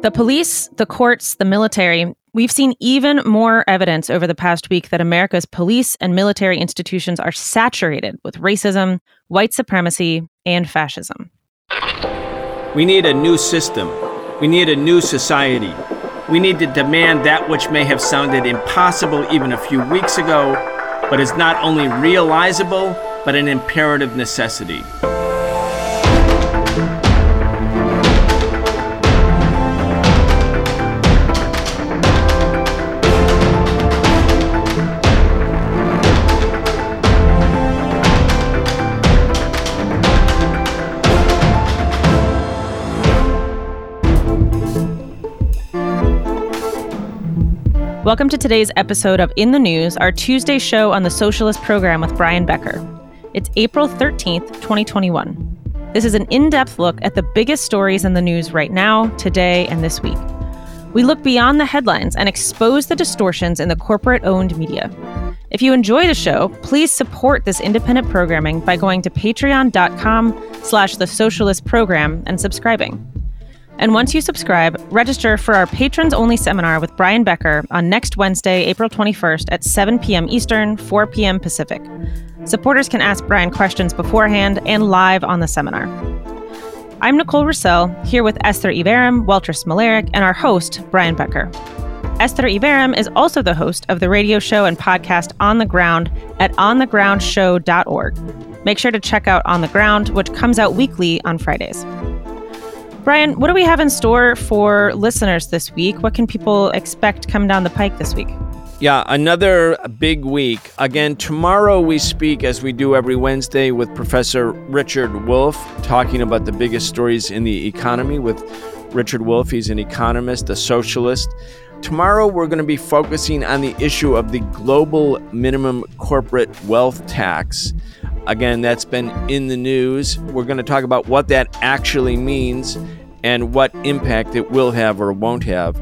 The police, the courts, the military, we've seen even more evidence over the past week that America's police and military institutions are saturated with racism, white supremacy, and fascism. We need a new system. We need a new society. We need to demand that which may have sounded impossible even a few weeks ago, but is not only realizable, but an imperative necessity. Welcome to today's episode of In the News, our Tuesday show on the Socialist Program with Brian Becker. It's April 13th, 2021. This is an in depth look at the biggest stories in the news right now, today, and this week. We look beyond the headlines and expose the distortions in the corporate owned media. If you enjoy the show, please support this independent programming by going to patreon.com slash the socialist program and subscribing. And once you subscribe, register for our patrons only seminar with Brian Becker on next Wednesday, April 21st at 7 p.m. Eastern, 4 p.m. Pacific. Supporters can ask Brian questions beforehand and live on the seminar. I'm Nicole Roussell, here with Esther Iverem, Walter Smolarek, and our host, Brian Becker. Esther Iverem is also the host of the radio show and podcast On the Ground at onthegroundshow.org. Make sure to check out On the Ground, which comes out weekly on Fridays. Brian, what do we have in store for listeners this week? What can people expect coming down the pike this week? Yeah, another big week. Again, tomorrow we speak, as we do every Wednesday, with Professor Richard Wolff, talking about the biggest stories in the economy with Richard Wolff. He's an economist, a socialist. Tomorrow we're going to be focusing on the issue of the global minimum corporate wealth tax. Again, that's been in the news. We're going to talk about what that actually means and what impact it will have or won't have.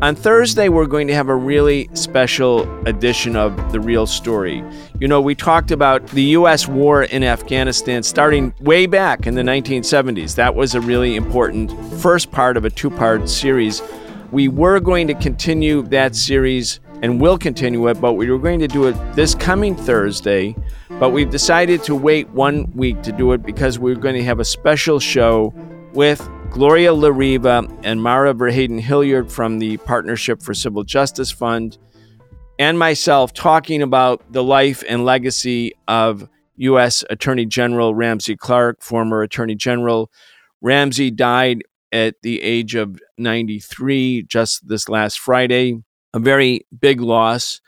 On Thursday, we're going to have a really special edition of The Real Story. You know, we talked about the U.S. war in Afghanistan starting way back in the 1970s. That was a really important first part of a two part series. We were going to continue that series and will continue it, but we were going to do it this coming Thursday. But we've decided to wait one week to do it because we're going to have a special show with Gloria La Riva and Mara Verheyden Hilliard from the Partnership for Civil Justice Fund, and myself talking about the life and legacy of U.S. Attorney General Ramsey Clark, former Attorney General. Ramsey died at the age of 93 just this last Friday a very big loss.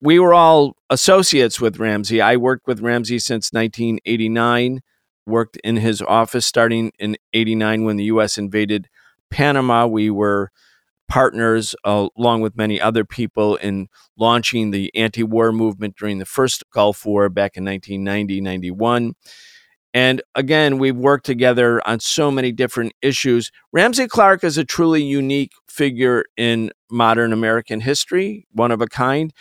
We were all associates with Ramsey. I worked with Ramsey since 1989, worked in his office starting in 89 when the U.S. invaded Panama. We were partners, uh, along with many other people, in launching the anti war movement during the first Gulf War back in 1990 91. And again, we've worked together on so many different issues. Ramsey Clark is a truly unique figure in modern American history, one of a kind.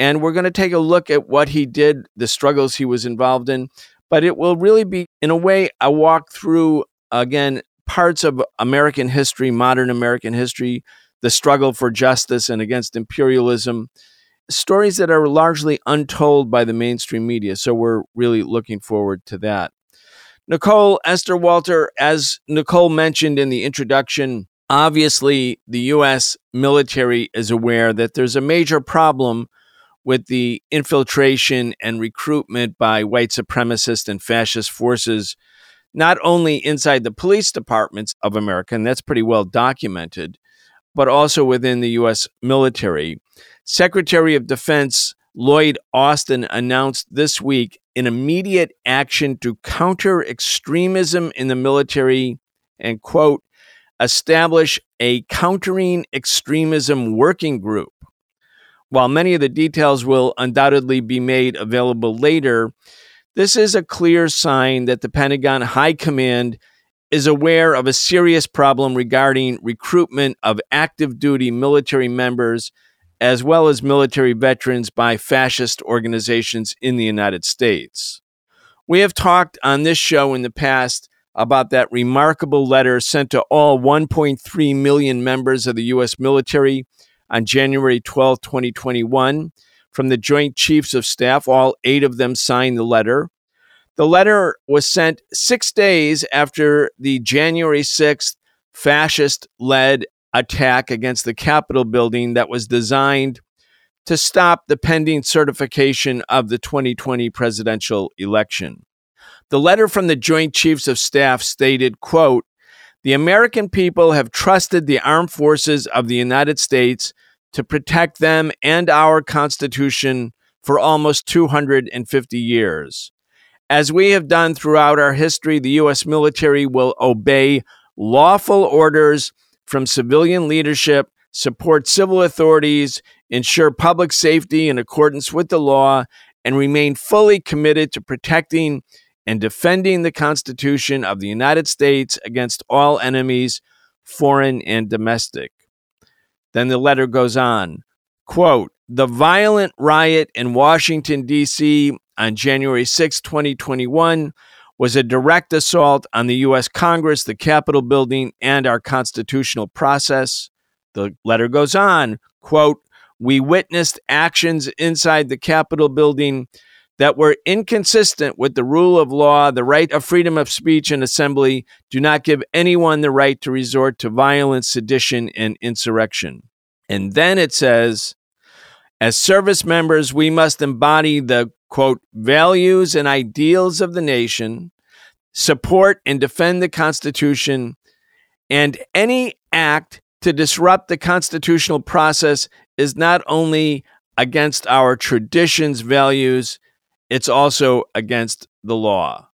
And we're going to take a look at what he did, the struggles he was involved in. But it will really be, in a way, a walk through, again, parts of American history, modern American history, the struggle for justice and against imperialism, stories that are largely untold by the mainstream media. So we're really looking forward to that. Nicole, Esther Walter, as Nicole mentioned in the introduction, obviously the U.S. military is aware that there's a major problem with the infiltration and recruitment by white supremacist and fascist forces, not only inside the police departments of America, and that's pretty well documented, but also within the U.S. military. Secretary of Defense Lloyd Austin announced this week an immediate action to counter extremism in the military and, quote, establish a countering extremism working group. While many of the details will undoubtedly be made available later, this is a clear sign that the Pentagon High Command is aware of a serious problem regarding recruitment of active duty military members as well as military veterans by fascist organizations in the United States. We have talked on this show in the past about that remarkable letter sent to all 1.3 million members of the U.S. military on January 12, 2021, from the Joint Chiefs of Staff. All eight of them signed the letter. The letter was sent six days after the January 6th fascist led attack against the Capitol building that was designed to stop the pending certification of the 2020 presidential election. The letter from the Joint Chiefs of Staff stated, quote, "The American people have trusted the armed forces of the United States to protect them and our Constitution for almost 250 years. As we have done throughout our history, the U.S. military will obey lawful orders from civilian leadership, support civil authorities, ensure public safety in accordance with the law, and remain fully committed to protecting and defending the Constitution of the United States against all enemies, foreign and domestic. Then the letter goes on quote, the violent riot in Washington, D.C. on January 6, 2021 was a direct assault on the U.S. Congress, the Capitol building, and our constitutional process. The letter goes on, quote, we witnessed actions inside the Capitol building that were inconsistent with the rule of law, the right of freedom of speech and assembly, do not give anyone the right to resort to violence, sedition, and insurrection. And then it says, as service members, we must embody the quote, values and ideals of the nation, support and defend the Constitution, and any act to disrupt the constitutional process is not only against our traditions, values, it's also against the law.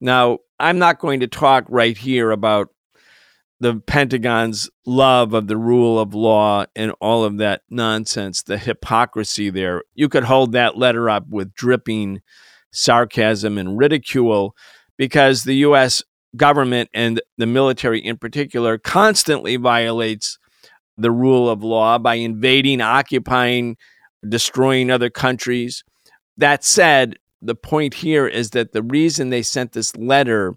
Now, I'm not going to talk right here about the Pentagon's love of the rule of law and all of that nonsense, the hypocrisy there. You could hold that letter up with dripping sarcasm and ridicule because the U.S. government and the military in particular constantly violates the rule of law by invading, occupying, destroying other countries. That said, the point here is that the reason they sent this letter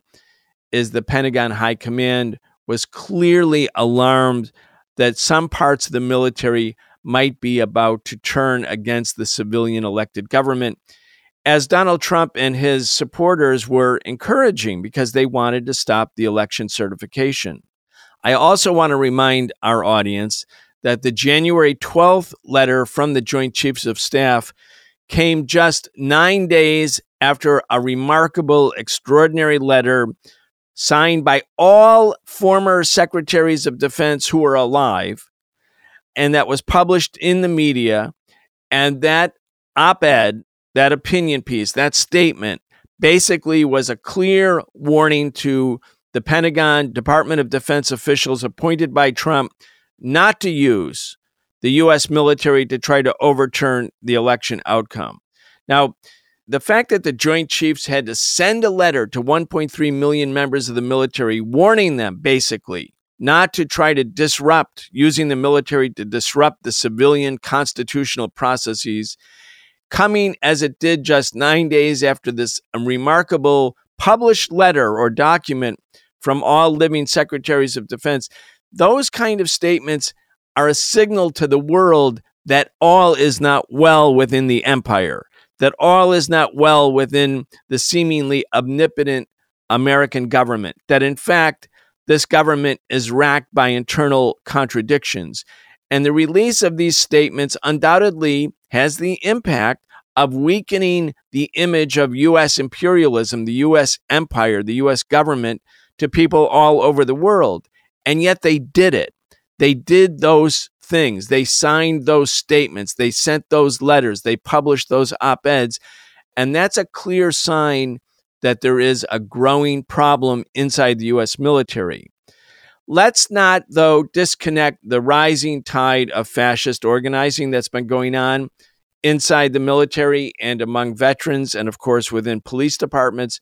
is the Pentagon High Command was clearly alarmed that some parts of the military might be about to turn against the civilian elected government, as Donald Trump and his supporters were encouraging because they wanted to stop the election certification. I also want to remind our audience that the January 12th letter from the Joint Chiefs of Staff came just nine days after a remarkable, extraordinary letter signed by all former secretaries of defense who are alive, and that was published in the media. And that op ed, that opinion piece, that statement basically was a clear warning to the Pentagon, Department of Defense officials appointed by Trump not to use the U.S. military to try to overturn the election outcome. Now, the fact that the Joint Chiefs had to send a letter to 1.3 million members of the military warning them basically not to try to disrupt, using the military to disrupt the civilian constitutional processes, coming as it did just nine days after this remarkable published letter or document from all living secretaries of defense. Those kind of statements are a signal to the world that all is not well within the empire that all is not well within the seemingly omnipotent American government, that in fact, this government is racked by internal contradictions. And the release of these statements undoubtedly has the impact of weakening the image of U.S. imperialism, the U.S. empire, the U.S. government to people all over the world. And yet they did it. They did those things. They signed those statements, they sent those letters, they published those op eds. And that's a clear sign that there is a growing problem inside the US military. Let's not, though, disconnect the rising tide of fascist organizing that's been going on inside the military and among veterans, and of course within police departments,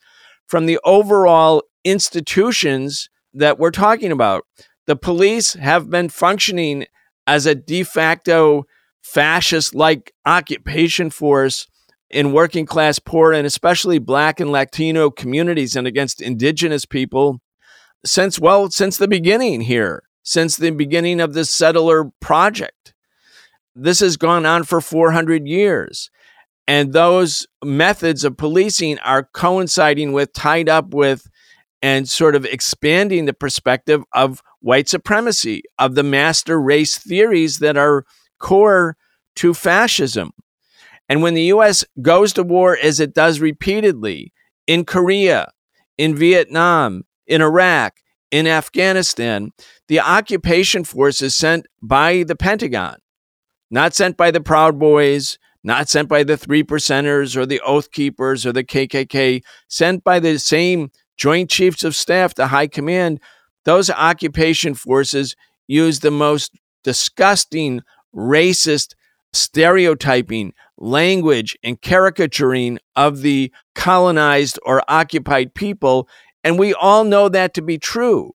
from the overall institutions that we're talking about. The police have been functioning as a de facto fascist like occupation force in working class poor and especially black and Latino communities and against indigenous people since, well, since the beginning here, since the beginning of this settler project. This has gone on for 400 years. And those methods of policing are coinciding with, tied up with, and sort of expanding the perspective of white supremacy, of the master race theories that are core to fascism. And when the US goes to war, as it does repeatedly in Korea, in Vietnam, in Iraq, in Afghanistan, the occupation force is sent by the Pentagon, not sent by the Proud Boys, not sent by the Three Percenters or the Oath Keepers or the KKK, sent by the same Joint Chiefs of Staff, the High Command. Those occupation forces use the most disgusting, racist, stereotyping, language, and caricaturing of the colonized or occupied people. And we all know that to be true.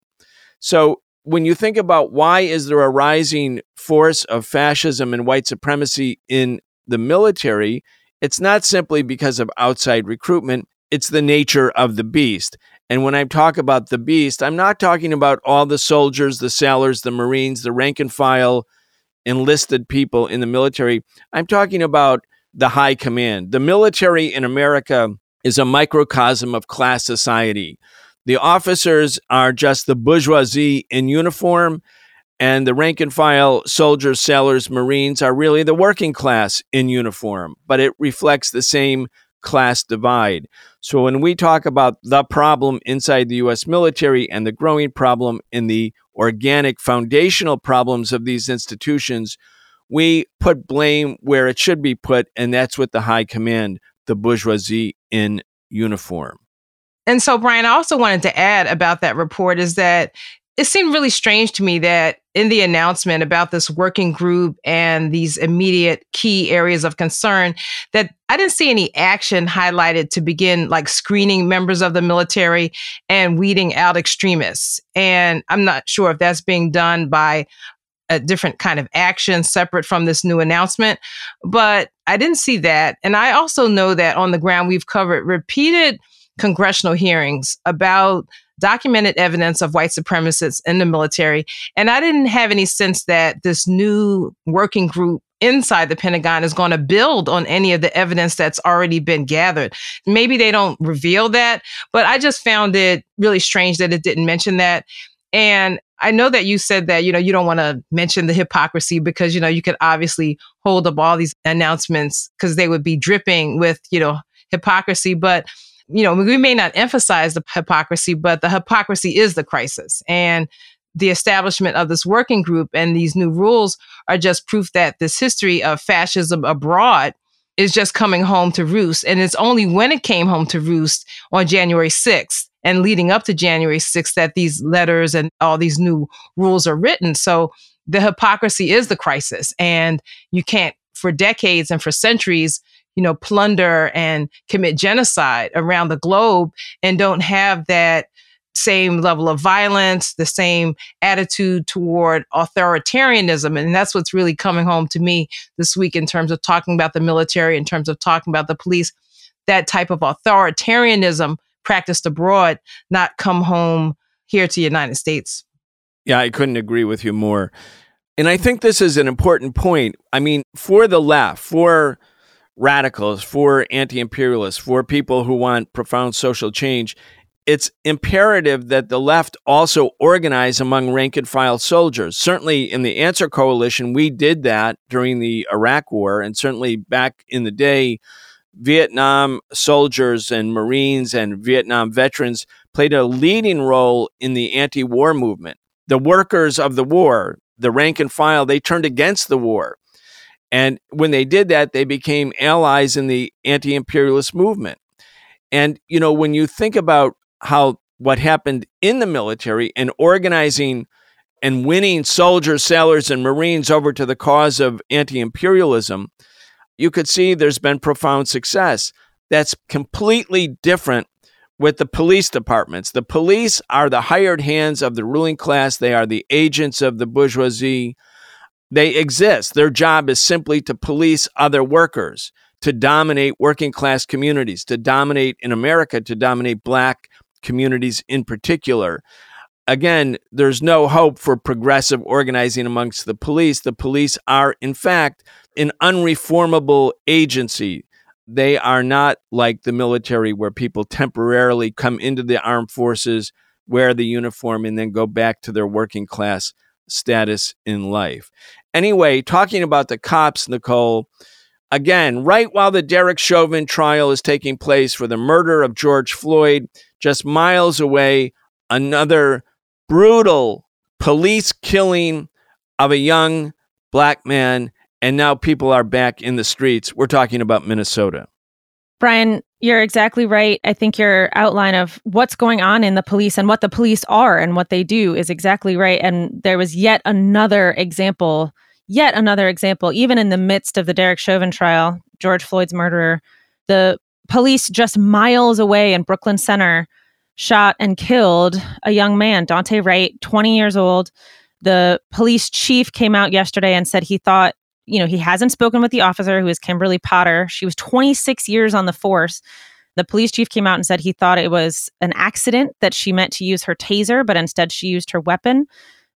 So when you think about why is there a rising force of fascism and white supremacy in the military, it's not simply because of outside recruitment, it's the nature of the beast. And when I talk about the beast, I'm not talking about all the soldiers, the sailors, the Marines, the rank and file enlisted people in the military. I'm talking about the high command. The military in America is a microcosm of class society. The officers are just the bourgeoisie in uniform, and the rank and file soldiers, sailors, Marines are really the working class in uniform, but it reflects the same class divide. So when we talk about the problem inside the US military and the growing problem in the organic foundational problems of these institutions, we put blame where it should be put, and that's with the high command, the bourgeoisie in uniform. And so, Brian, I also wanted to add about that report is that it seemed really strange to me that in the announcement about this working group and these immediate key areas of concern that I didn't see any action highlighted to begin like screening members of the military and weeding out extremists. And I'm not sure if that's being done by a different kind of action separate from this new announcement, but I didn't see that. And I also know that on the ground we've covered repeated congressional hearings about documented evidence of white supremacists in the military. And I didn't have any sense that this new working group inside the Pentagon is going to build on any of the evidence that's already been gathered. Maybe they don't reveal that, but I just found it really strange that it didn't mention that. And I know that you said that, you know, you don't want to mention the hypocrisy because, you know, you could obviously hold up all these announcements because they would be dripping with, you know, hypocrisy. But you know, we may not emphasize the hypocrisy, but the hypocrisy is the crisis. And the establishment of this working group and these new rules are just proof that this history of fascism abroad is just coming home to roost. And it's only when it came home to roost on January 6th and leading up to January 6th that these letters and all these new rules are written. So the hypocrisy is the crisis. And you can't, for decades and for centuries, you know, plunder and commit genocide around the globe and don't have that same level of violence, the same attitude toward authoritarianism. And that's what's really coming home to me this week in terms of talking about the military, in terms of talking about the police, that type of authoritarianism practiced abroad, not come home here to the United States. Yeah, I couldn't agree with you more. And I think this is an important point. I mean, for the left, for radicals, for anti imperialists, for people who want profound social change, it's imperative that the left also organize among rank and file soldiers. Certainly in the Answer Coalition, we did that during the Iraq War, and certainly back in the day, Vietnam soldiers and Marines and Vietnam veterans played a leading role in the anti war movement. The workers of the war, the rank and file, they turned against the war. And when they did that, they became allies in the anti imperialist movement. And, you know, when you think about how what happened in the military and organizing and winning soldiers, sailors, and Marines over to the cause of anti imperialism, you could see there's been profound success. That's completely different with the police departments. The police are the hired hands of the ruling class, they are the agents of the bourgeoisie. They exist. Their job is simply to police other workers, to dominate working class communities, to dominate in America, to dominate black communities in particular. again, there's no hope for progressive organizing amongst the police. The police are, in fact, an unreformable agency. They are not like the military, where people temporarily come into the armed forces, wear the uniform, and then go back to their working class status in life. Anyway, talking about the cops, Nicole, again, right while the Derek Chauvin trial is taking place for the murder of George Floyd, just miles away, another brutal police killing of a young black man. And now people are back in the streets. We're talking about Minnesota. Brian, you're exactly right. I think your outline of what's going on in the police and what the police are and what they do is exactly right. And there was yet another example, yet another example, even in the midst of the Derek Chauvin trial, George Floyd's murderer, the police just miles away in Brooklyn Center shot and killed a young man, Daunte Wright, 20 years old. The police chief came out yesterday and said he thought you know, he hasn't spoken with the officer who is Kimberly Potter. She was 26 years on the force. The police chief came out and said he thought it was an accident that she meant to use her taser, but instead she used her weapon.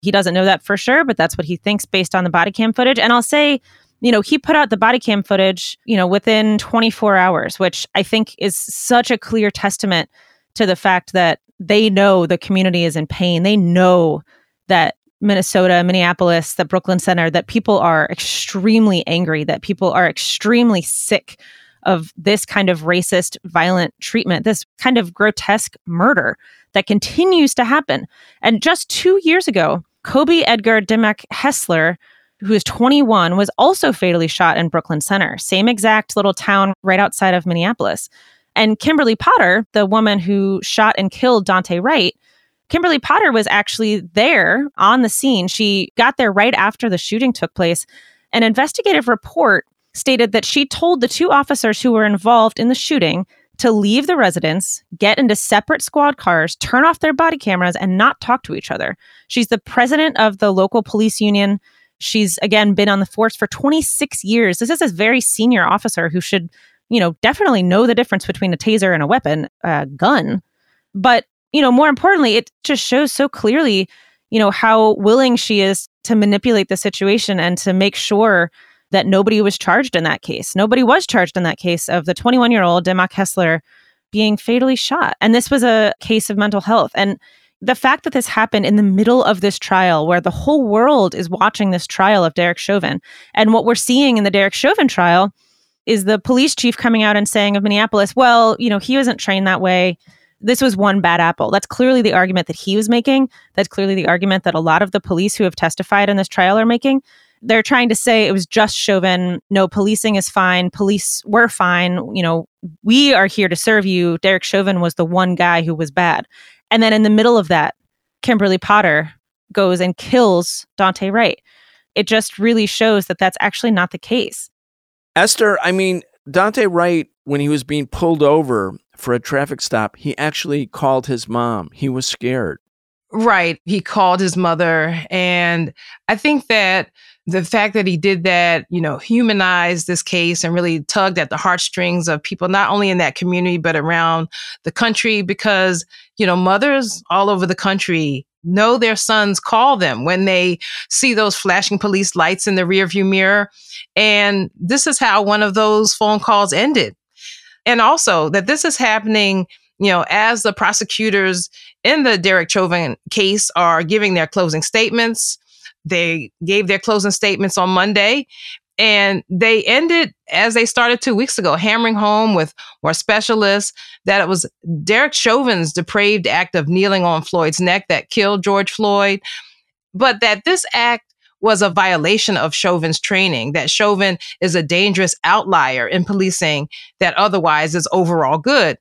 He doesn't know that for sure, but that's what he thinks based on the body cam footage. And I'll say, you know, he put out the body cam footage, you know, within 24 hours, which I think is such a clear testament to the fact that they know the community is in pain. They know that Minnesota, Minneapolis, the Brooklyn Center, that people are extremely angry, that people are extremely sick of this kind of racist, violent treatment, this kind of grotesque murder that continues to happen. And just two years ago, Kobe Edgar Dimock Heisler, who is 21, was also fatally shot in Brooklyn Center, same exact little town right outside of Minneapolis. And Kimberly Potter, the woman who shot and killed Daunte Wright, Kimberly Potter was actually there on the scene. She got there right after the shooting took place. An investigative report stated that she told the two officers who were involved in the shooting to leave the residence, get into separate squad cars, turn off their body cameras, and not talk to each other. She's the president of the local police union. She's again been on the force for 26 years. This is a very senior officer who should, you know, definitely know the difference between a taser and a weapon, a gun. But you know, more importantly, it just shows so clearly, you know, how willing she is to manipulate the situation and to make sure that nobody was charged in that case. Nobody was charged in that case of the 21 year old Dimock Heisler being fatally shot. And this was a case of mental health. And the fact that this happened in the middle of this trial, where the whole world is watching this trial of Derek Chauvin, and what we're seeing in the Derek Chauvin trial is the police chief coming out and saying of Minneapolis, well, you know, he wasn't trained that way this was one bad apple. That's clearly the argument that he was making. That's clearly the argument that a lot of the police who have testified in this trial are making. They're trying to say it was just Chauvin. No, policing is fine. Police were fine. You know, we are here to serve you. Derek Chauvin was the one guy who was bad. And then in the middle of that, Kimberly Potter goes and kills Daunte Wright. It just really shows that that's actually not the case. Esther, I mean, Daunte Wright, when he was being pulled over, for a traffic stop, he actually called his mom. He was scared. Right. He called his mother. And I think that the fact that he did that, you know, humanized this case and really tugged at the heartstrings of people, not only in that community, but around the country, because, you know, mothers all over the country know their sons call them when they see those flashing police lights in the rearview mirror. And this is how one of those phone calls ended. And also that this is happening, you know, as the prosecutors in the Derek Chauvin case are giving their closing statements. They gave their closing statements on Monday. And they ended as they started two weeks ago, hammering home with more specialists that it was Derek Chauvin's depraved act of kneeling on Floyd's neck that killed George Floyd, but that this act was a violation of Chauvin's training, that Chauvin is a dangerous outlier in policing that otherwise is overall good.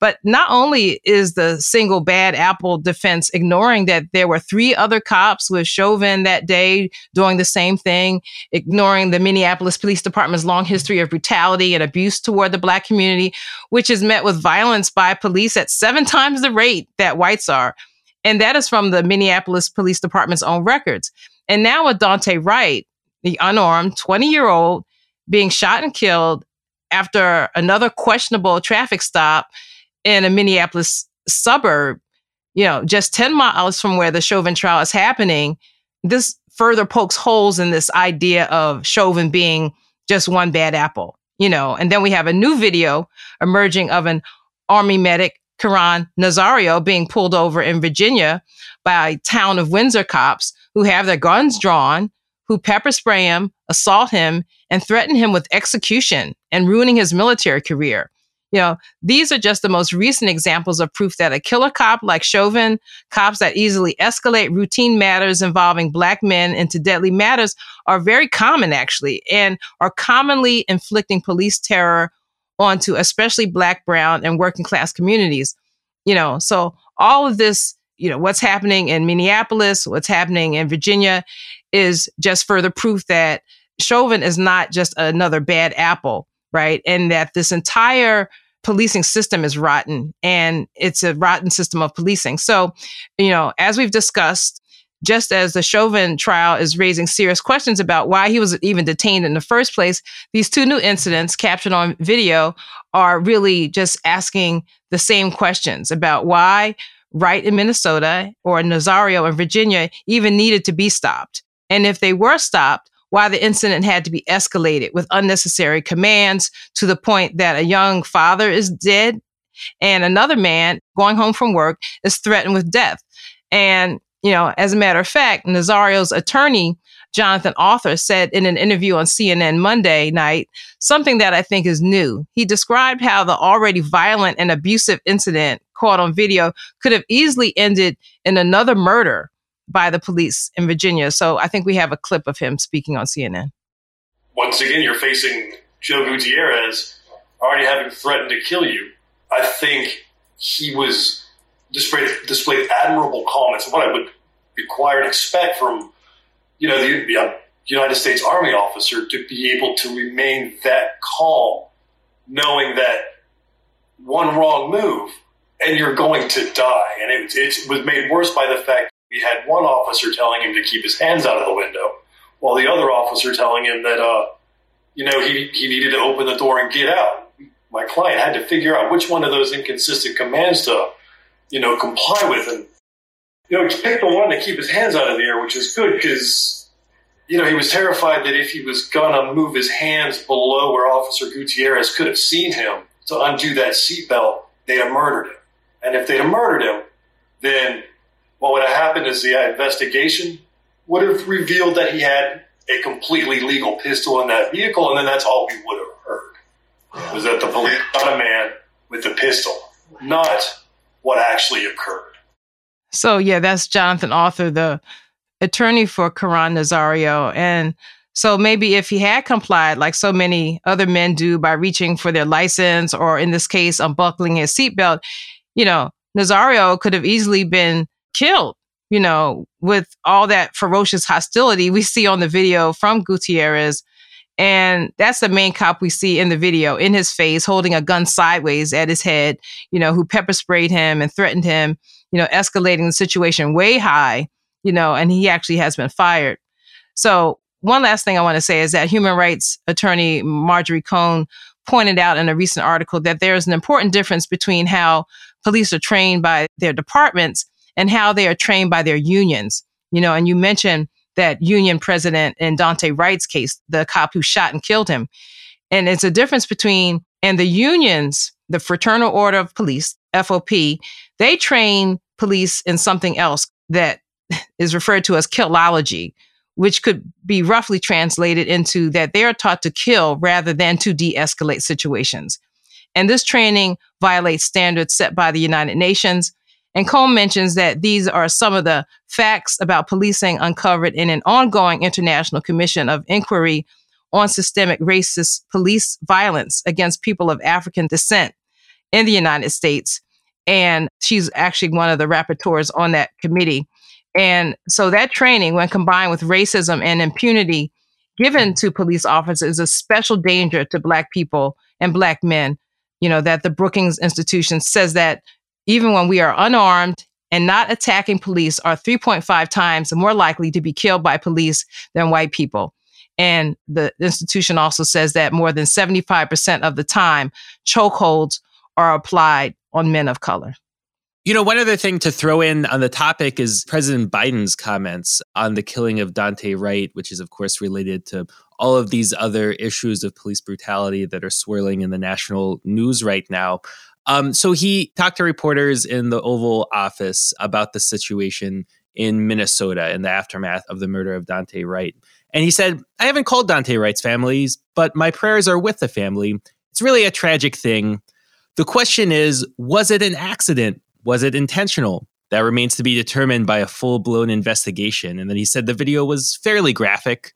But not only is the single bad apple defense ignoring that there were three other cops with Chauvin that day doing the same thing, ignoring the Minneapolis Police Department's long history of brutality and abuse toward the Black community, which is met with violence by police at seven times the rate that whites are. And that is from the Minneapolis Police Department's own records. And now with Daunte Wright, the unarmed 20 year old being shot and killed after another questionable traffic stop in a Minneapolis suburb, you know, just 10 miles from where the Chauvin trial is happening, this further pokes holes in this idea of Chauvin being just one bad apple, you know. And then we have a new video emerging of an army medic, Caron Nazario, being pulled over in Virginia by town of Windsor cops who have their guns drawn, who pepper spray him, assault him, and threaten him with execution and ruining his military career. You know, these are just the most recent examples of proof that a killer cop like Chauvin, cops that easily escalate routine matters involving black men into deadly matters are very common actually and are commonly inflicting police terror onto especially black, brown, and working class communities. You know, so all of this, you know, what's happening in Minneapolis, what's happening in Virginia is just further proof that Chauvin is not just another bad apple, right? And that this entire policing system is rotten and it's a rotten system of policing. So, you know, as we've discussed, just as the Chauvin trial is raising serious questions about why he was even detained in the first place, these two new incidents captured on video are really just asking the same questions about why Wright in Minnesota or Nazario in Virginia even needed to be stopped. And if they were stopped, why the incident had to be escalated with unnecessary commands to the point that a young father is dead and another man going home from work is threatened with death. And you know, as a matter of fact, Nazario's attorney, Jonathan Arthur, said in an interview on CNN Monday night something that I think is new. He described how the already violent and abusive incident caught on video could have easily ended in another murder by the police in Virginia. So I think we have a clip of him speaking on CNN. Once again, you're facing Joe Gutierrez already having threatened to kill you. I think he was displayed, displayed admirable comments, what I would require and expect from, you know, the uh, United States Army officer to be able to remain that calm, knowing that one wrong move and you're going to die. And it, it was made worse by the fact we had one officer telling him to keep his hands out of the window, while the other officer telling him that, uh, you know, he, he needed to open the door and get out. My client had to figure out which one of those inconsistent commands to you know, comply with. And, you know, he picked the one to keep his hands out of the air, which is good because, you know, he was terrified that if he was going to move his hands below where Officer Gutierrez could have seen him to undo that seatbelt, they'd have murdered him. And if they'd have murdered him, then what would have happened is the investigation would have revealed that he had a completely legal pistol in that vehicle, and then that's all we would have heard. Was that the police got a man with a pistol, not what actually occurred. So, yeah, that's Jonathan Arthur, the attorney for Caron Nazario. And so maybe if he had complied, like so many other men do by reaching for their license or in this case, unbuckling his seatbelt, you know, Nazario could have easily been killed, you know, with all that ferocious hostility we see on the video from Gutierrez and that's the main cop we see in the video in his face, holding a gun sideways at his head, you know, who pepper sprayed him and threatened him, you know, escalating the situation way high, you know, and he actually has been fired. So, one last thing I want to say is that human rights attorney Marjorie Cohn pointed out in a recent article that there's an important difference between how police are trained by their departments and how they are trained by their unions. You know, and you mentioned that union president in Daunte Wright's case, the cop who shot and killed him. And it's a difference between, and the unions, the Fraternal Order of Police, FOP, they train police in something else that is referred to as killology, which could be roughly translated into that they are taught to kill rather than to de escalate situations. And this training violates standards set by the United Nations and Cohn mentions that these are some of the facts about policing uncovered in an ongoing international commission of inquiry on systemic racist police violence against people of African descent in the United States. And she's actually one of the rapporteurs on that committee. And so that training, when combined with racism and impunity given to police officers, is a special danger to Black people and Black men. You know, that the Brookings Institution says that even when we are unarmed and not attacking police, are 3.5 times more likely to be killed by police than white people. And the institution also says that more than 75% of the time, chokeholds are applied on men of color. You know, one other thing to throw in on the topic is President Biden's comments on the killing of Daunte Wright, which is, of course, related to all of these other issues of police brutality that are swirling in the national news right now. Um, so he talked to reporters in the Oval Office about the situation in Minnesota in the aftermath of the murder of Daunte Wright. And he said, I haven't called Daunte Wright's families, but my prayers are with the family. It's really a tragic thing. The question is, was it an accident? Was it intentional? That remains to be determined by a full blown investigation. And then he said the video was fairly graphic.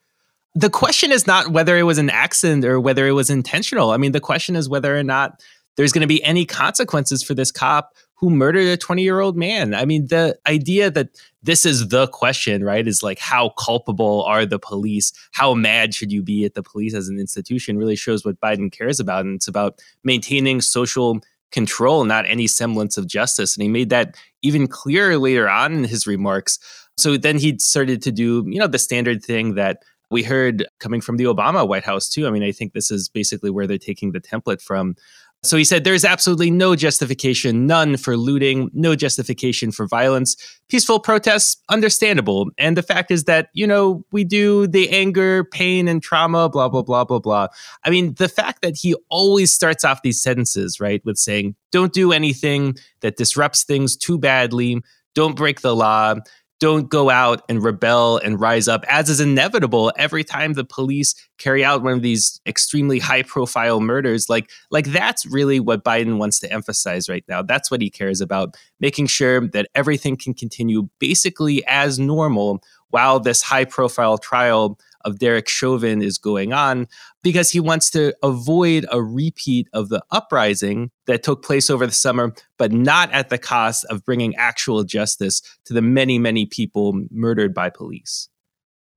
The question is not whether it was an accident or whether it was intentional. I mean, the question is whether or not there's going to be any consequences for this cop who murdered a 20 year old man. I mean, the idea that this is the question, right, is like how culpable are the police? How mad should you be at the police as an institution really shows what Biden cares about. And it's about maintaining social control, not any semblance of justice. And he made that even clearer later on in his remarks. So then he started to do, you know, the standard thing that we heard coming from the Obama White House too. I mean, I think this is basically where they're taking the template from so he said there's absolutely no justification, none for looting, no justification for violence. Peaceful protests, understandable. And the fact is that, you know, we do the anger, pain, and trauma, blah, blah, blah, blah, blah. I mean, the fact that he always starts off these sentences, right, with saying, don't do anything that disrupts things too badly, don't break the law, don't go out and rebel and rise up, as is inevitable every time the police carry out one of these extremely high profile murders. Like, like that's really what Biden wants to emphasize right now. That's what he cares about, making sure that everything can continue basically as normal while this high profile trial of Derek Chauvin is going on because he wants to avoid a repeat of the uprising that took place over the summer, but not at the cost of bringing actual justice to the many, many people murdered by police.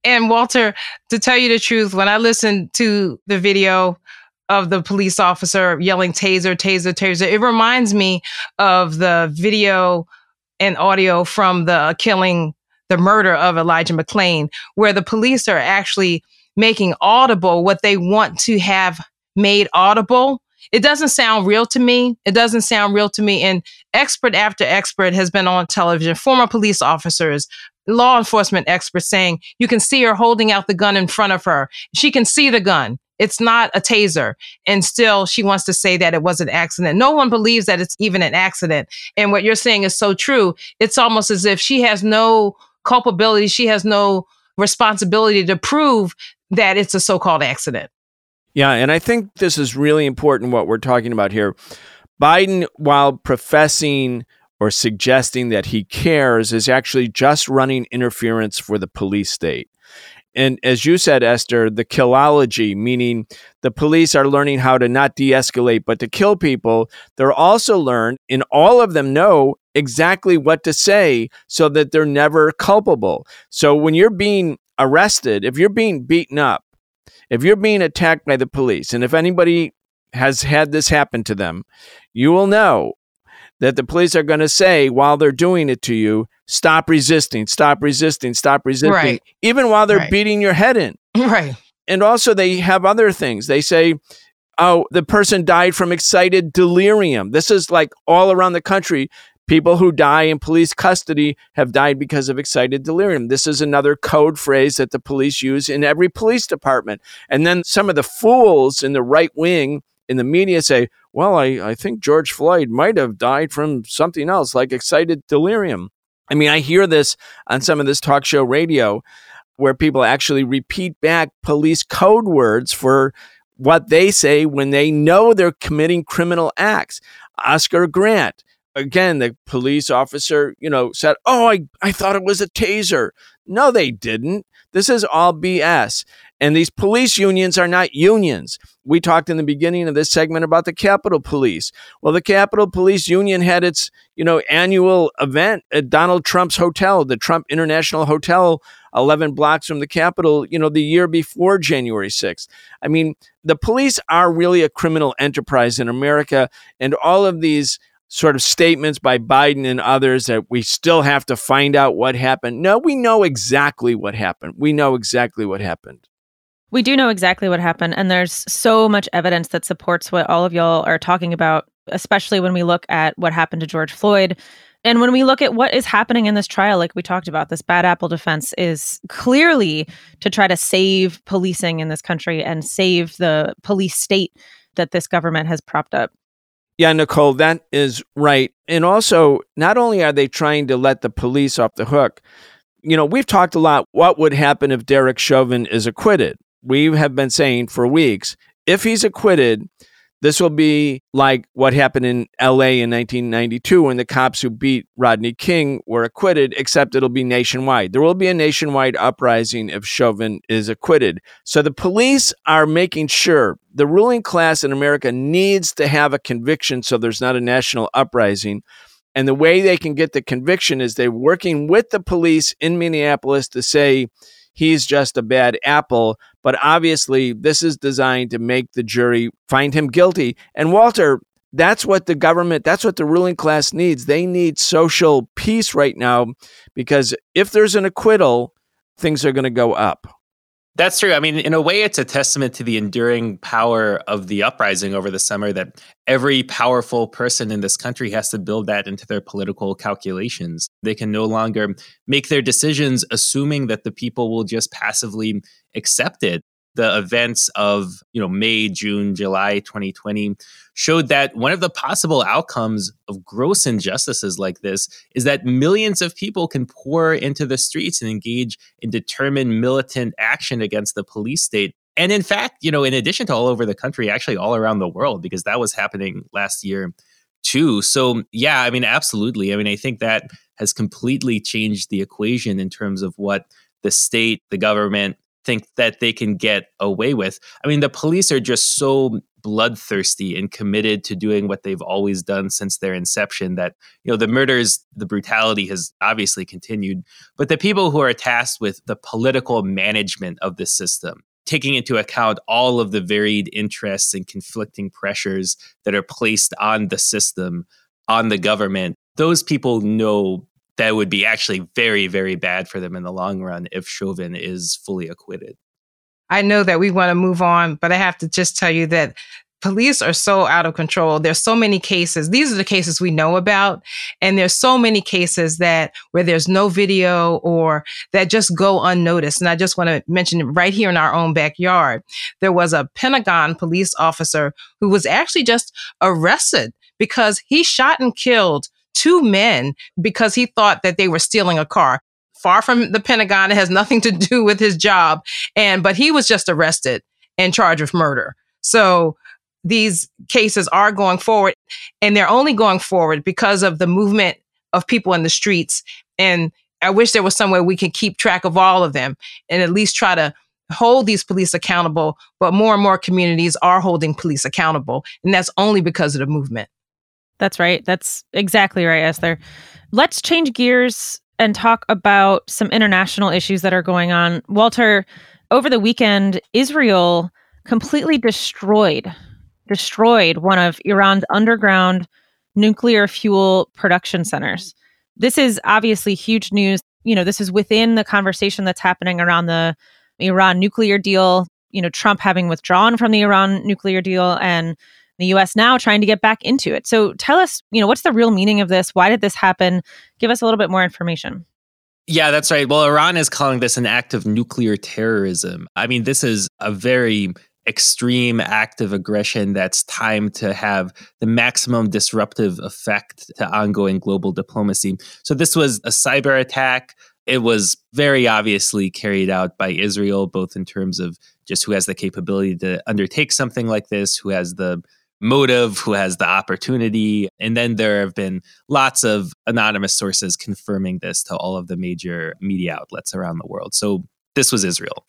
And Walter, to tell you the truth, when I listened to the video of the police officer yelling taser, taser, taser, it reminds me of the video and audio from the killing the murder of Elijah McClain, where the police are actually making audible what they want to have made audible. It doesn't sound real to me. It doesn't sound real to me. And expert after expert has been on television, former police officers, law enforcement experts saying you can see her holding out the gun in front of her. She can see the gun. It's not a taser. And still, she wants to say that it was an accident. No one believes that it's even an accident. And what you're saying is so true. It's almost as if she has no culpability. She has no responsibility to prove that it's a so called accident. Yeah, and I think this is really important what we're talking about here. Biden, while professing or suggesting that he cares, is actually just running interference for the police state. And as you said, Esther, the killology, meaning the police are learning how to not de escalate, but to kill people. They're also learned, and all of them know exactly what to say so that they're never culpable. So when you're being arrested, if you're being beaten up, if you're being attacked by the police, and if anybody has had this happen to them, you will know that the police are going to say while they're doing it to you, stop resisting, stop resisting, stop resisting, right. even while they're right. beating your head in. Right. And also, they have other things. They say, oh, the person died from excited delirium. This is like all around the country. People who die in police custody have died because of excited delirium. This is another code phrase that the police use in every police department. And then some of the fools in the right wing in the media say, well, I, I think George Floyd might have died from something else like excited delirium. I mean, I hear this on some of this talk show radio where people actually repeat back police code words for what they say when they know they're committing criminal acts. Oscar Grant, again, the police officer, you know, said, Oh, I, I thought it was a taser. No, they didn't. This is all BS. And these police unions are not unions. We talked in the beginning of this segment about the Capitol Police. Well, the Capitol Police Union had its, you know, annual event at Donald Trump's hotel, the Trump International Hotel, 11 blocks from the Capitol, you know, the year before January 6th. I mean, the police are really a criminal enterprise in America, and all of these sort of statements by Biden and others that we still have to find out what happened. No, we know exactly what happened. We know exactly what happened. We do know exactly what happened. And there's so much evidence that supports what all of y'all are talking about, especially when we look at what happened to George Floyd. And when we look at what is happening in this trial, like we talked about, this bad apple defense is clearly to try to save policing in this country and save the police state that this government has propped up. Yeah, Nicole, that is right. And also, not only are they trying to let the police off the hook, you know, we've talked a lot what would happen if Derek Chauvin is acquitted. We have been saying for weeks if he's acquitted, this will be like what happened in LA in 1992 when the cops who beat Rodney King were acquitted, except it'll be nationwide. There will be a nationwide uprising if Chauvin is acquitted. So the police are making sure the ruling class in America needs to have a conviction so there's not a national uprising. And the way they can get the conviction is they're working with the police in Minneapolis to say, he's just a bad apple. But obviously, this is designed to make the jury find him guilty. And Walter, that's what the government, that's what the ruling class needs. They need social peace right now because if there's an acquittal, things are going to go up. That's true. I mean, in a way, it's a testament to the enduring power of the uprising over the summer that every powerful person in this country has to build that into their political calculations. They can no longer make their decisions assuming that the people will just passively accept it the events of you know May, June, July 2020 showed that one of the possible outcomes of gross injustices like this is that millions of people can pour into the streets and engage in determined militant action against the police state. And in fact, you know, in addition to all over the country, actually all around the world, because that was happening last year too. So, yeah, I mean, absolutely. I mean, I think that has completely changed the equation in terms of what the state, the government, think that they can get away with. I mean, the police are just so bloodthirsty and committed to doing what they've always done since their inception that, you know, the murders, the brutality has obviously continued. But the people who are tasked with the political management of the system, taking into account all of the varied interests and conflicting pressures that are placed on the system, on the government, those people know that would be actually very, very bad for them in the long run if Chauvin is fully acquitted. I know that we want to move on, but I have to just tell you that police are so out of control. There's so many cases. These are the cases we know about. And there's so many cases that where there's no video or that just go unnoticed. And I just want to mention right here in our own backyard, there was a Pentagon police officer who was actually just arrested because he shot and killed two men because he thought that they were stealing a car. Far from the Pentagon, it has nothing to do with his job. And, but he was just arrested and charged with murder. So these cases are going forward and they're only going forward because of the movement of people in the streets. And I wish there was some way we could keep track of all of them and at least try to hold these police accountable. But more and more communities are holding police accountable. And that's only because of the movement. That's right. That's exactly right, Esther. Let's change gears and talk about some international issues that are going on. Walter, over the weekend, Israel completely destroyed destroyed one of Iran's underground nuclear fuel production centers. This is obviously huge news. You know, this is within the conversation that's happening around the Iran nuclear deal, you know, Trump having withdrawn from the Iran nuclear deal and the US now trying to get back into it. So tell us, you know, what's the real meaning of this? Why did this happen? Give us a little bit more information. Yeah, that's right. Well, Iran is calling this an act of nuclear terrorism. I mean, this is a very extreme act of aggression that's timed to have the maximum disruptive effect to ongoing global diplomacy. So, this was a cyber attack. It was very obviously carried out by Israel, both in terms of just who has the capability to undertake something like this, who has the motive, who has the opportunity. And then there have been lots of anonymous sources confirming this to all of the major media outlets around the world. So this was Israel.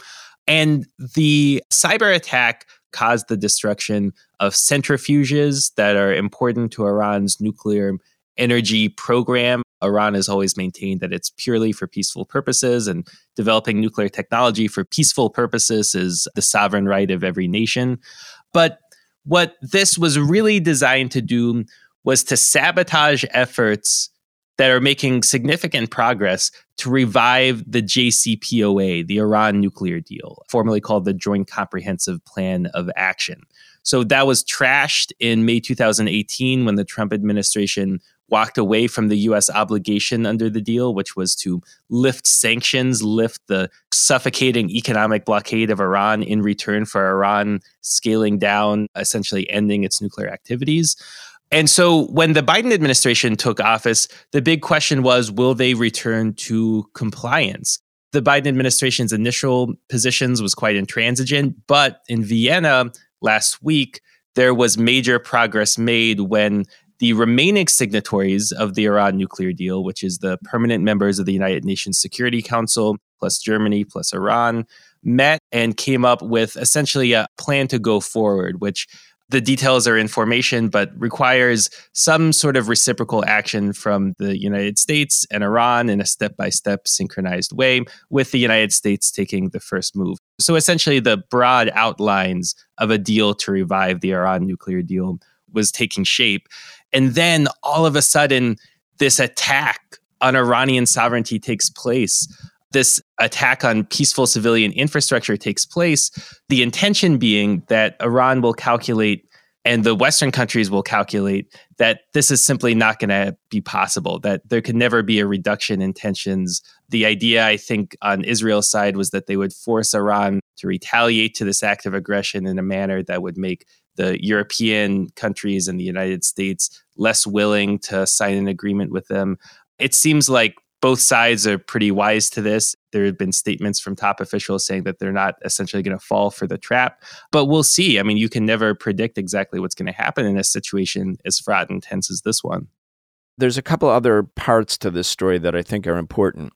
And the cyber attack caused the destruction of centrifuges that are important to Iran's nuclear energy program. Iran has always maintained that it's purely for peaceful purposes, and developing nuclear technology for peaceful purposes is the sovereign right of every nation. But what this was really designed to do was to sabotage efforts that are making significant progress to revive the JCPOA, the Iran nuclear deal, formerly called the Joint Comprehensive Plan of Action. So that was trashed in May 2018 when the Trump administration walked away from the US obligation under the deal, which was to lift sanctions, lift the suffocating economic blockade of Iran in return for Iran scaling down, essentially ending its nuclear activities. And so when the Biden administration took office, the big question was will they return to compliance? The Biden administration's initial positions was quite intransigent, but in Vienna last week, there was major progress made when the remaining signatories of the Iran nuclear deal, which is the permanent members of the United Nations Security Council, plus Germany, plus Iran, met and came up with essentially a plan to go forward, which the details are information, but requires some sort of reciprocal action from the United States and Iran in a step by step synchronized way, with the United States taking the first move. So essentially, the broad outlines of a deal to revive the Iran nuclear deal was taking shape. And then all of a sudden, this attack on Iranian sovereignty takes place. This attack on peaceful civilian infrastructure takes place. The intention being that Iran will calculate and the Western countries will calculate that this is simply not going to be possible, that there can never be a reduction in tensions. The idea, I think, on Israel's side was that they would force Iran to retaliate to this act of aggression in a manner that would make the European countries and the United States less willing to sign an agreement with them. It seems like both sides are pretty wise to this. There have been statements from top officials saying that they're not essentially going to fall for the trap, but we'll see. I mean, you can never predict exactly what's going to happen in a situation as fraught and tense as this one. There's a couple other parts to this story that I think are important.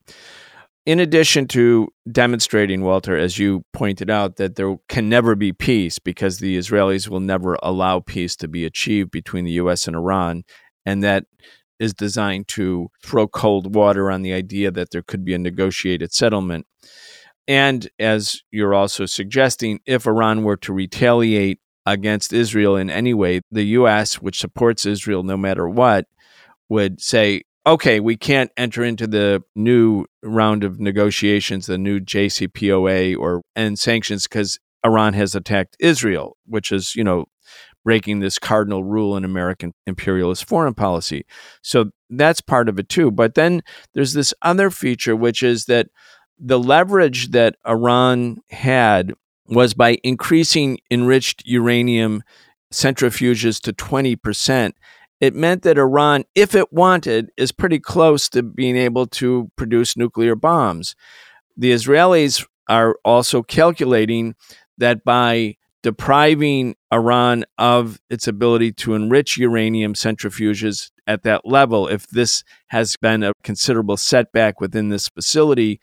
In addition to demonstrating, Walter, as you pointed out, that there can never be peace because the Israelis will never allow peace to be achieved between the U.S. and Iran, and that is designed to throw cold water on the idea that there could be a negotiated settlement. And as you're also suggesting, if Iran were to retaliate against Israel in any way, the U.S., which supports Israel no matter what, would say, okay, we can't enter into the new round of negotiations, the new JCPOA or end sanctions because Iran has attacked Israel, which is, you know, breaking this cardinal rule in American imperialist foreign policy. So that's part of it too. But then there's this other feature, which is that the leverage that Iran had was by increasing enriched uranium centrifuges to 20%. It meant that Iran, if it wanted, is pretty close to being able to produce nuclear bombs. The Israelis are also calculating that by depriving Iran of its ability to enrich uranium centrifuges at that level, if this has been a considerable setback within this facility,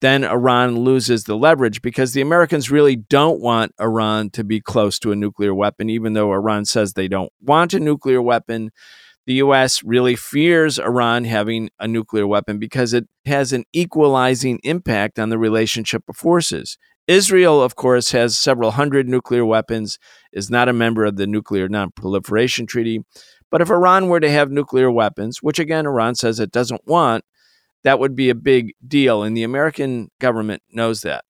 then Iran loses the leverage because the Americans really don't want Iran to be close to a nuclear weapon, even though Iran says they don't want a nuclear weapon. The U.S. really fears Iran having a nuclear weapon because it has an equalizing impact on the relationship of forces. Israel, of course, has several hundred nuclear weapons, is not a member of the Nuclear Non-Proliferation Treaty. But if Iran were to have nuclear weapons, which again Iran says it doesn't want, that would be a big deal. And the American government knows that.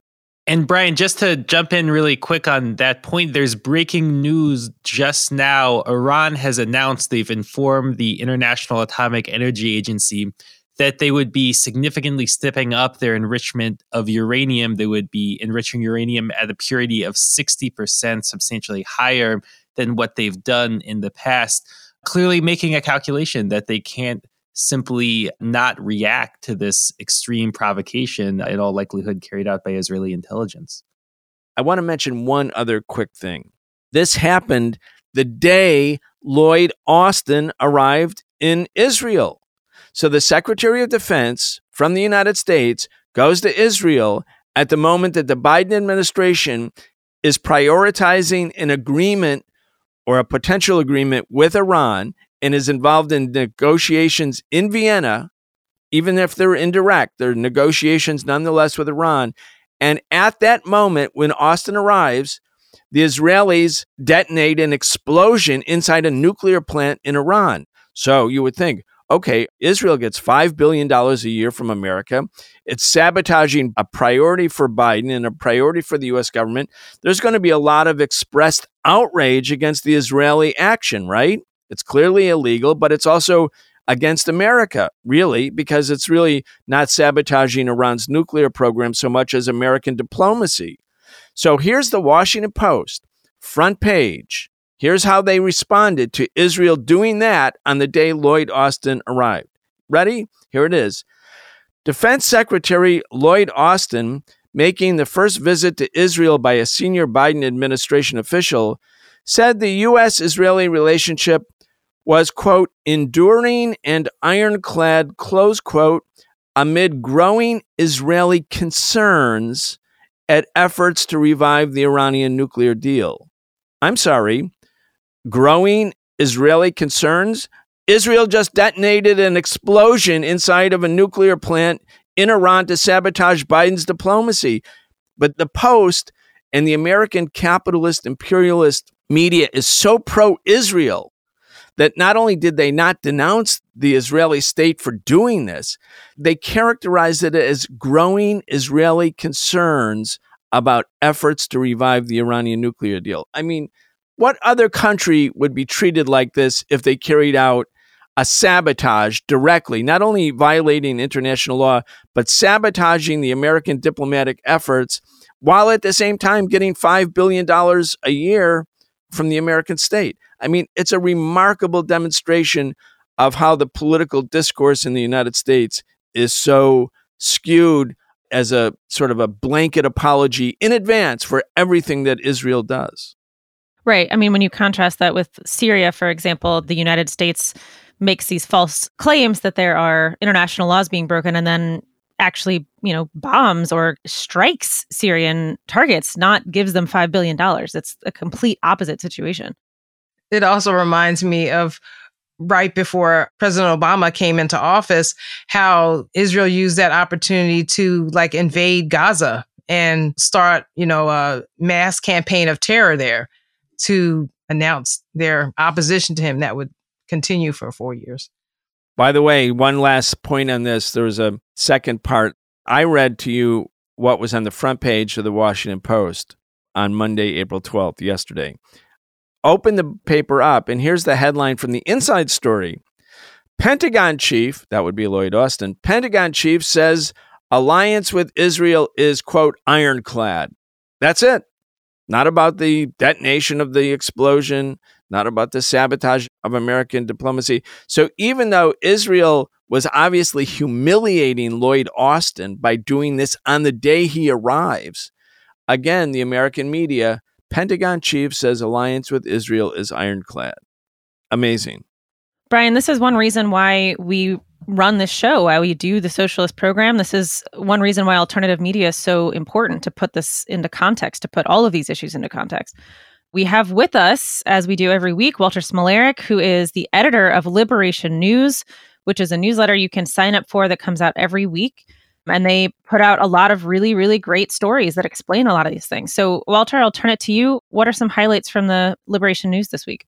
And Brian, just to jump in really quick on that point, there's breaking news just now. Iran has announced they've informed the International Atomic Energy Agency that they would be significantly stepping up their enrichment of uranium. They would be enriching uranium at a purity of 60%, substantially higher than what they've done in the past. Clearly making a calculation that they can't simply not react to this extreme provocation, in all likelihood carried out by Israeli intelligence. I want to mention one other quick thing. This happened the day Lloyd Austin arrived in Israel. So the Secretary of Defense from the United States goes to Israel at the moment that the Biden administration is prioritizing an agreement or a potential agreement with Iran and is involved in negotiations in Vienna, even if they're indirect, they're negotiations nonetheless with Iran. And at that moment, when Austin arrives, the Israelis detonate an explosion inside a nuclear plant in Iran. So you would think, okay, Israel gets $5 billion a year from America. It's sabotaging a priority for Biden and a priority for the U.S. government. There's going to be a lot of expressed outrage against the Israeli action, right? It's clearly illegal, but it's also against America, really, because it's really not sabotaging Iran's nuclear program so much as American diplomacy. So here's the Washington Post, front page. Here's how they responded to Israel doing that on the day Lloyd Austin arrived. Ready? Here it is. Defense Secretary Lloyd Austin, making the first visit to Israel by a senior Biden administration official, said the U.S. Israeli relationship was, quote, enduring and ironclad, close quote, amid growing Israeli concerns at efforts to revive the Iranian nuclear deal. I'm sorry, growing Israeli concerns? Israel just detonated an explosion inside of a nuclear plant in Iran to sabotage Biden's diplomacy. But the Post and the American capitalist imperialist media is so pro Israel that not only did they not denounce the Israeli state for doing this, they characterized it as growing Israeli concerns about efforts to revive the Iranian nuclear deal. I mean, what other country would be treated like this if they carried out a sabotage directly, not only violating international law, but sabotaging the American diplomatic efforts while at the same time getting $5 billion a year from the American state? I mean, it's a remarkable demonstration of how the political discourse in the United States is so skewed as a sort of a blanket apology in advance for everything that Israel does. Right. I mean, when you contrast that with Syria, for example, the United States makes these false claims that there are international laws being broken and then actually, you know, bombs or strikes Syrian targets, not gives them $5 billion. It's a complete opposite situation. It also reminds me of right before President Obama came into office, how Israel used that opportunity to like invade Gaza and start, you know, a mass campaign of terror there to announce their opposition to him that would continue for four years. By the way, one last point on this. There was a second part. I read to you what was on the front page of the Washington Post on Monday, April 12th, yesterday open the paper up, and here's the headline from the inside story Pentagon chief, that would be Lloyd Austin, Pentagon chief says alliance with Israel is, quote, ironclad. That's it. Not about the detonation of the explosion, not about the sabotage of American diplomacy. So even though Israel was obviously humiliating Lloyd Austin by doing this on the day he arrives, again, the American media Pentagon chief says alliance with Israel is ironclad. Amazing. Brian, this is one reason why we run this show, why we do the socialist program. This is one reason why alternative media is so important to put this into context, to put all of these issues into context. We have with us, as we do every week, Walter Smolarek, who is the editor of Liberation News, which is a newsletter you can sign up for that comes out every week and they put out a lot of really, really great stories that explain a lot of these things. So, Walter, I'll turn it to you. What are some highlights from the Liberation News this week?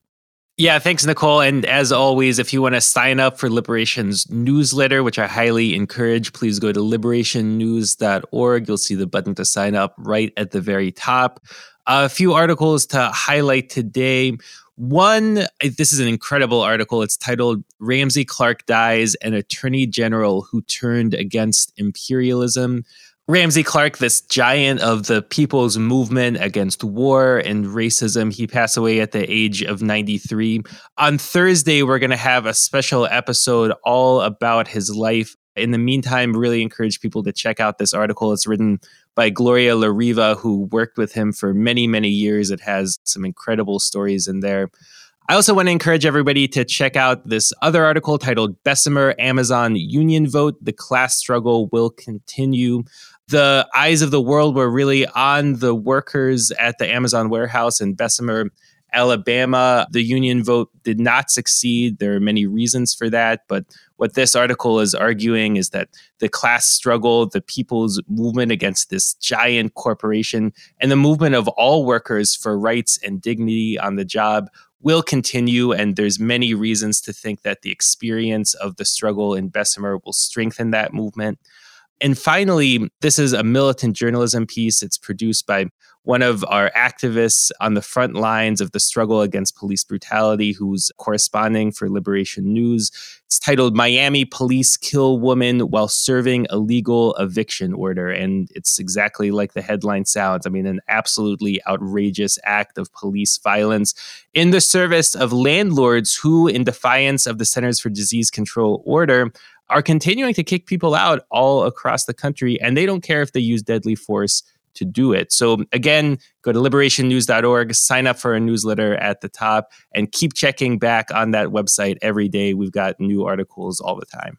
Yeah, thanks, Nicole. And as always, if you want to sign up for Liberation's newsletter, which I highly encourage, please go to liberationnews.org. You'll see the button to sign up right at the very top. A few articles to highlight today. One, this is an incredible article. It's titled Ramsey Clark Dies, an Attorney General Who Turned Against Imperialism. Ramsey Clark, this giant of the people's movement against war and racism, he passed away at the age of 93. On Thursday, we're going to have a special episode all about his life. In the meantime, really encourage people to check out this article. It's written by Gloria La Riva, who worked with him for many, many years. It has some incredible stories in there. I also want to encourage everybody to check out this other article titled Bessemer Amazon Union Vote The Class Struggle Will Continue. The eyes of the world were really on the workers at the Amazon warehouse in Bessemer, Alabama. The union vote did not succeed. There are many reasons for that, but what this article is arguing is that the class struggle, the people's movement against this giant corporation, and the movement of all workers for rights and dignity on the job will continue and there's many reasons to think that the experience of the struggle in Bessemer will strengthen that movement. And finally, this is a militant journalism piece. It's produced by one of our activists on the front lines of the struggle against police brutality, who's corresponding for Liberation News. It's titled Miami Police Kill Woman While Serving a Legal Eviction Order. And it's exactly like the headline sounds. I mean, an absolutely outrageous act of police violence in the service of landlords who, in defiance of the Centers for Disease Control order, are continuing to kick people out all across the country. And they don't care if they use deadly force to do it. So again, go to liberationnews.org, sign up for a newsletter at the top, and keep checking back on that website every day. We've got new articles all the time.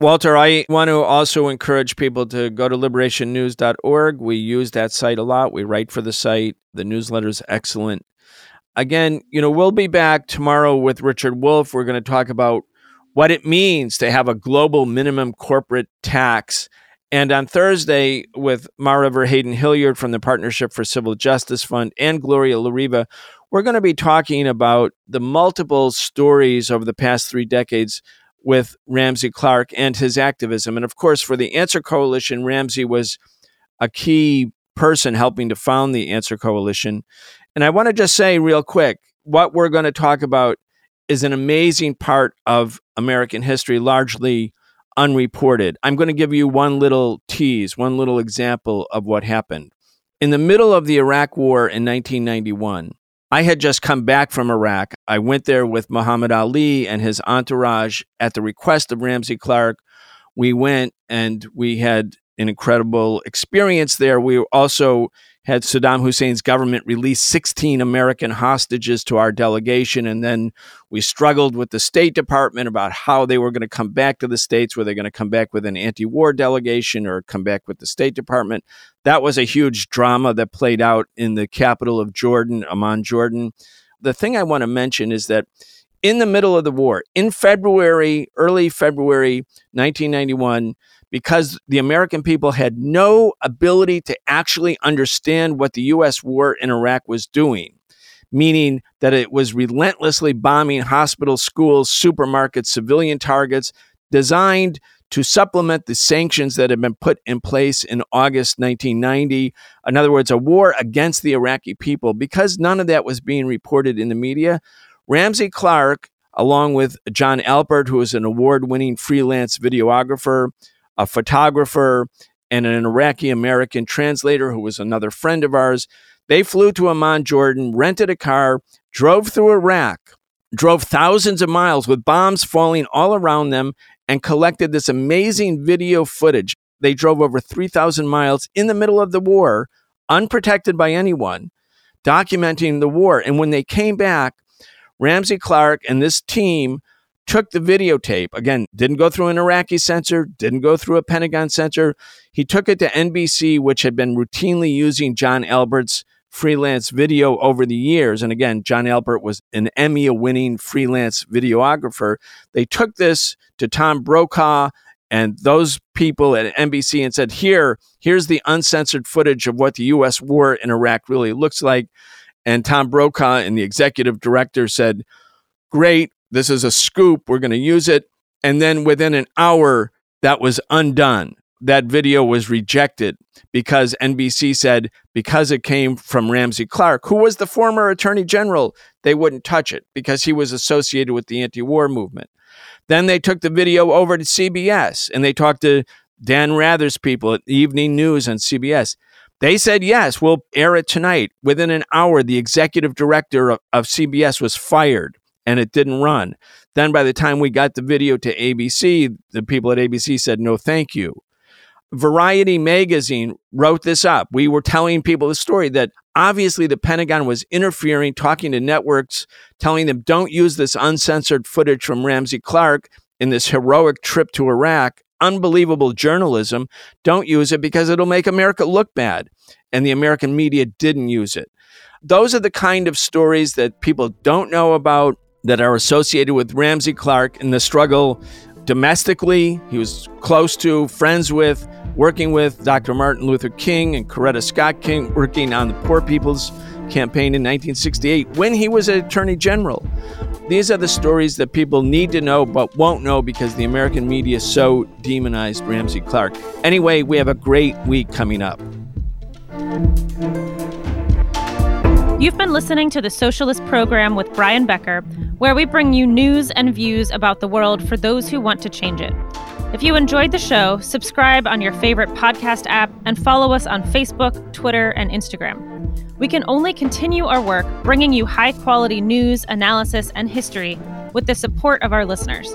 Walter, I want to also encourage people to go to liberationnews.org. We use that site a lot. We write for the site. The newsletter is excellent. Again, you know, we'll be back tomorrow with Richard Wolff. We're going to talk about what it means to have a global minimum corporate tax and on Thursday, with Mara Verheyden-Hilliard from the Partnership for Civil Justice Fund and Gloria La Riva, we're going to be talking about the multiple stories over the past three decades with Ramsey Clark and his activism. And of course, for the Answer Coalition, Ramsey was a key person helping to found the Answer Coalition. And I want to just say, real quick, what we're going to talk about is an amazing part of American history, largely unreported. I'm going to give you one little tease, one little example of what happened. In the middle of the Iraq War in 1991, I had just come back from Iraq. I went there with Muhammad Ali and his entourage at the request of Ramsey Clark. We went and we had an incredible experience there. We also had Saddam Hussein's government release 16 American hostages to our delegation. And then we struggled with the State Department about how they were going to come back to the States. Were they going to come back with an anti war delegation or come back with the State Department? That was a huge drama that played out in the capital of Jordan, Amman, Jordan. The thing I want to mention is that in the middle of the war, in February, early February 1991, because the American people had no ability to actually understand what the U.S. war in Iraq was doing, meaning that it was relentlessly bombing hospitals, schools, supermarkets, civilian targets, designed to supplement the sanctions that had been put in place in August 1990. In other words, a war against the Iraqi people. Because none of that was being reported in the media, Ramsey Clark, along with Jon Alpert, who is an award winning freelance videographer, a photographer, and an Iraqi American translator who was another friend of ours. They flew to Amman, Jordan, rented a car, drove through Iraq, drove thousands of miles with bombs falling all around them, and collected this amazing video footage. They drove over 3,000 miles in the middle of the war, unprotected by anyone, documenting the war. And when they came back, Ramsey Clark and this team took the videotape, again, didn't go through an Iraqi censor, didn't go through a Pentagon censor. He took it to NBC, which had been routinely using Jon Alpert's freelance video over the years. And again, John Alpert was an Emmy winning freelance videographer. They took this to Tom Brokaw and those people at NBC and said, Here, here's the uncensored footage of what the US war in Iraq really looks like. And Tom Brokaw and the executive director said, Great, this is a scoop. We're going to use it. And then within an hour, that was undone. That video was rejected because NBC said because it came from Ramsey Clark, who was the former attorney general, they wouldn't touch it because he was associated with the anti war movement. Then they took the video over to CBS and they talked to Dan Rather's people at Evening News on CBS. They said, yes, we'll air it tonight. Within an hour, the executive director of, of CBS was fired and it didn't run. Then by the time we got the video to ABC, the people at ABC said, no, thank you. Variety magazine wrote this up. We were telling people the story that obviously the Pentagon was interfering, talking to networks, telling them, don't use this uncensored footage from Ramsey Clark in this heroic trip to Iraq. Unbelievable journalism. Don't use it because it'll make America look bad. And the American media didn't use it. Those are the kind of stories that people don't know about that are associated with Ramsey Clark in the struggle domestically. He was close to, friends with, working with Dr. Martin Luther King and Coretta Scott King, working on the Poor People's Campaign in 1968 when he was Attorney General. These are the stories that people need to know but won't know because the American media so demonized Ramsey Clark. Anyway, we have a great week coming up. You've been listening to the Socialist Program with Brian Becker, where we bring you news and views about the world for those who want to change it. If you enjoyed the show, subscribe on your favorite podcast app and follow us on Facebook, Twitter, and Instagram. We can only continue our work bringing you high quality news, analysis, and history with the support of our listeners.